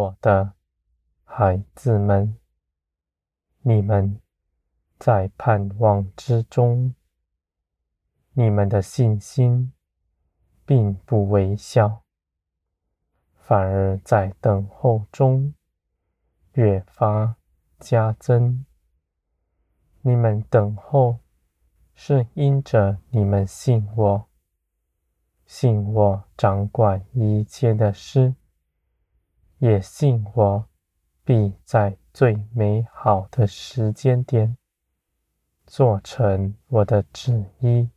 我的孩子们，你们在盼望之中，你们的信心并不微小，反而在等候中越发加增。你们等候，是因着你们信我，信我掌管一切的事，也信我必在最美好的时间点做成我的旨意。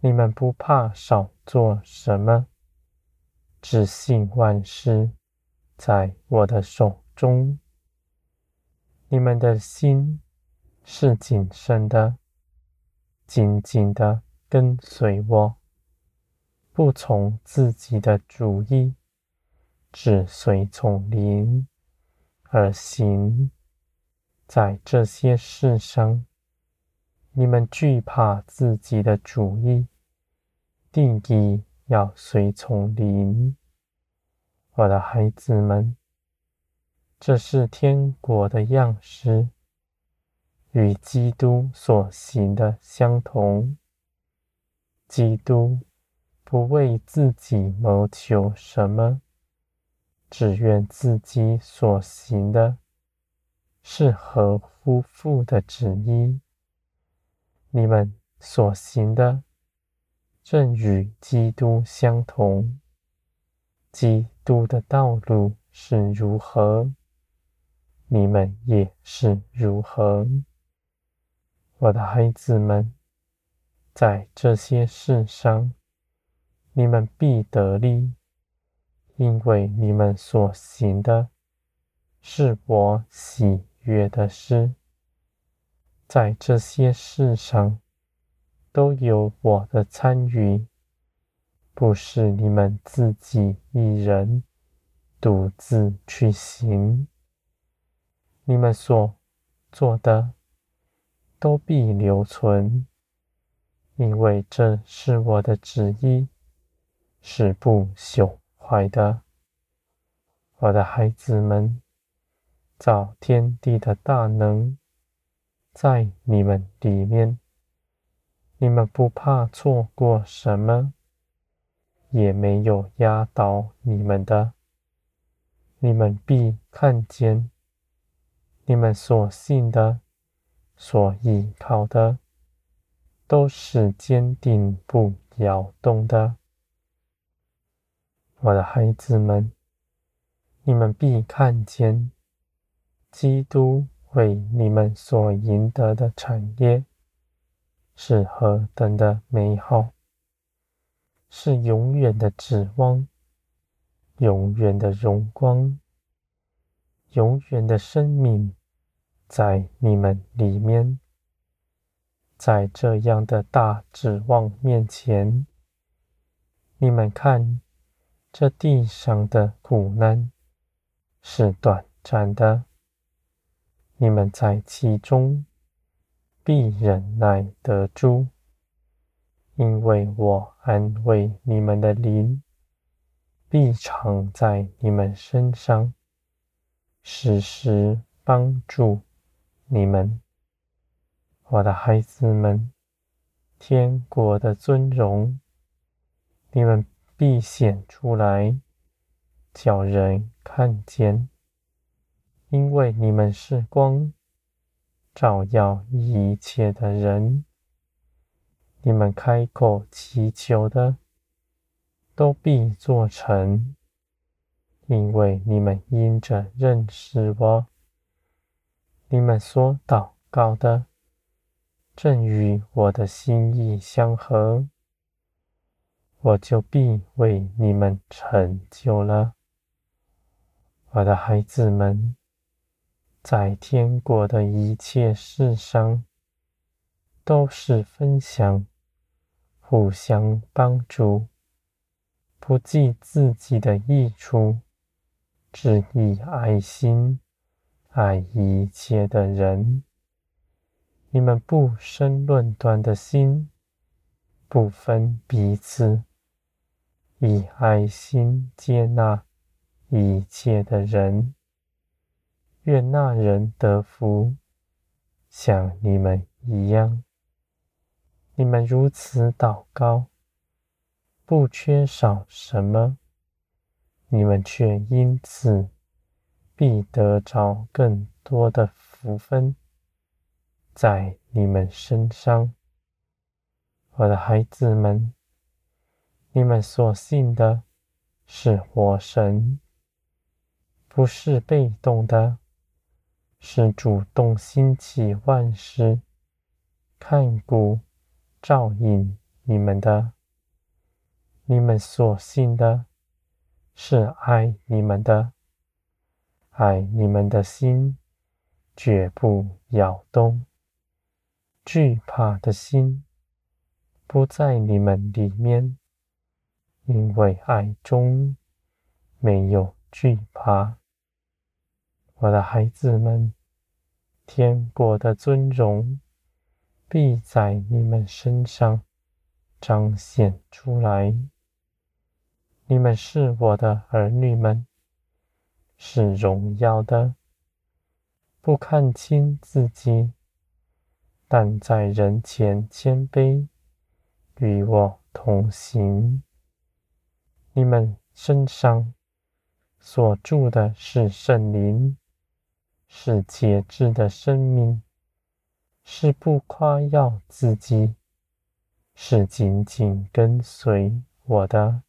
你们不怕少做什么，只信万事在我的手中。你们的心是谨慎的，紧紧的跟随我，不从自己的主意。只随从灵而行，在这些事上，你们惧怕自己的主意，定义要随从灵。我的孩子们，这是天国的样式，与基督所行的相同。基督不为自己谋求什么。只愿自己所行的，是合乎父的旨意。你们所行的，正与基督相同。基督的道路是如何，你们也是如何。我的孩子们，在这些事上，你们必得利。因为你们所行的，是我喜悦的事，在这些事上都有我的参与，不是你们自己一人独自去行。你们所做的都必留存，因为这是我的旨意，是不朽怀的，我的孩子们，造天地的大能在你们里面，你们不怕错过什么，也没有压倒你们的，你们必看见，你们所信的、所依靠的，都是坚定不摇动的。我的孩子们，你们必看见基督为你们所赢得的产业是何等的美好，是永远的指望，永远的荣光，永远的生命在你们里面。在这样的大指望面前，你们看。这地上的苦难是短暂的，你们在其中必忍耐得住，因为我安慰你们的灵必常在你们身上，时时帮助你们。我的孩子们，天国的尊荣，你们。必显出来，叫人看见，因为你们是光，照耀一切的人。你们开口祈求的，都必做成，因为你们因着认识我，你们所祷告的，正与我的心意相合。我就必为你们成就了，我的孩子们，在天国的一切事上，都是分享、互相帮助，不计自己的益处，只以爱心爱一切的人。你们不生论断的心，不分彼此。以爱心接纳一切的人。愿那人得福，像你们一样。你们如此祷告，不缺少什么，你们却因此必得着更多的福分在你们身上。我的孩子们，你们所信的是活神，不是被动的。是主动兴起万事，看顾、照应你们的。你们所信的，是爱你们的，爱你们的心绝不摇动，惧怕的心不在你们里面，因为爱中没有惧怕。我的孩子们，天国的尊荣必在你们身上彰显出来。你们是我的儿女们，是荣耀的。不看轻自己，但在人前谦卑，与我同行。你们身上所住的是圣灵。是节制的生命，是不夸耀自己，是紧紧跟随我的。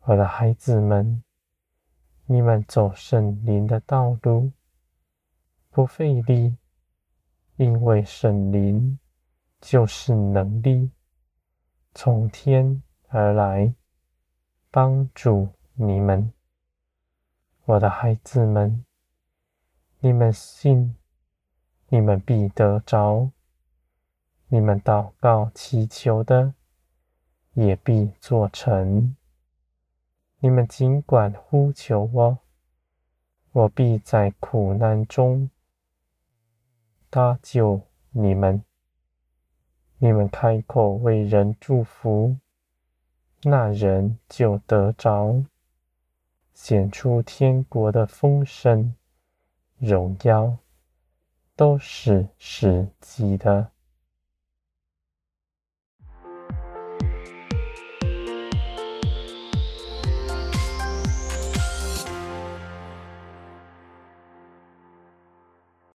我的孩子们，你们走圣灵的道路，不费力，因为圣灵就是能力，从天而来，帮助你们。我的孩子们。你们信，你们必得着；你们祷告祈求的，也必做成。你们尽管呼求我，我必在苦难中搭救你们。你们开口为人祝福，那人就得着，显出天国的丰盛。荣耀都是实际的。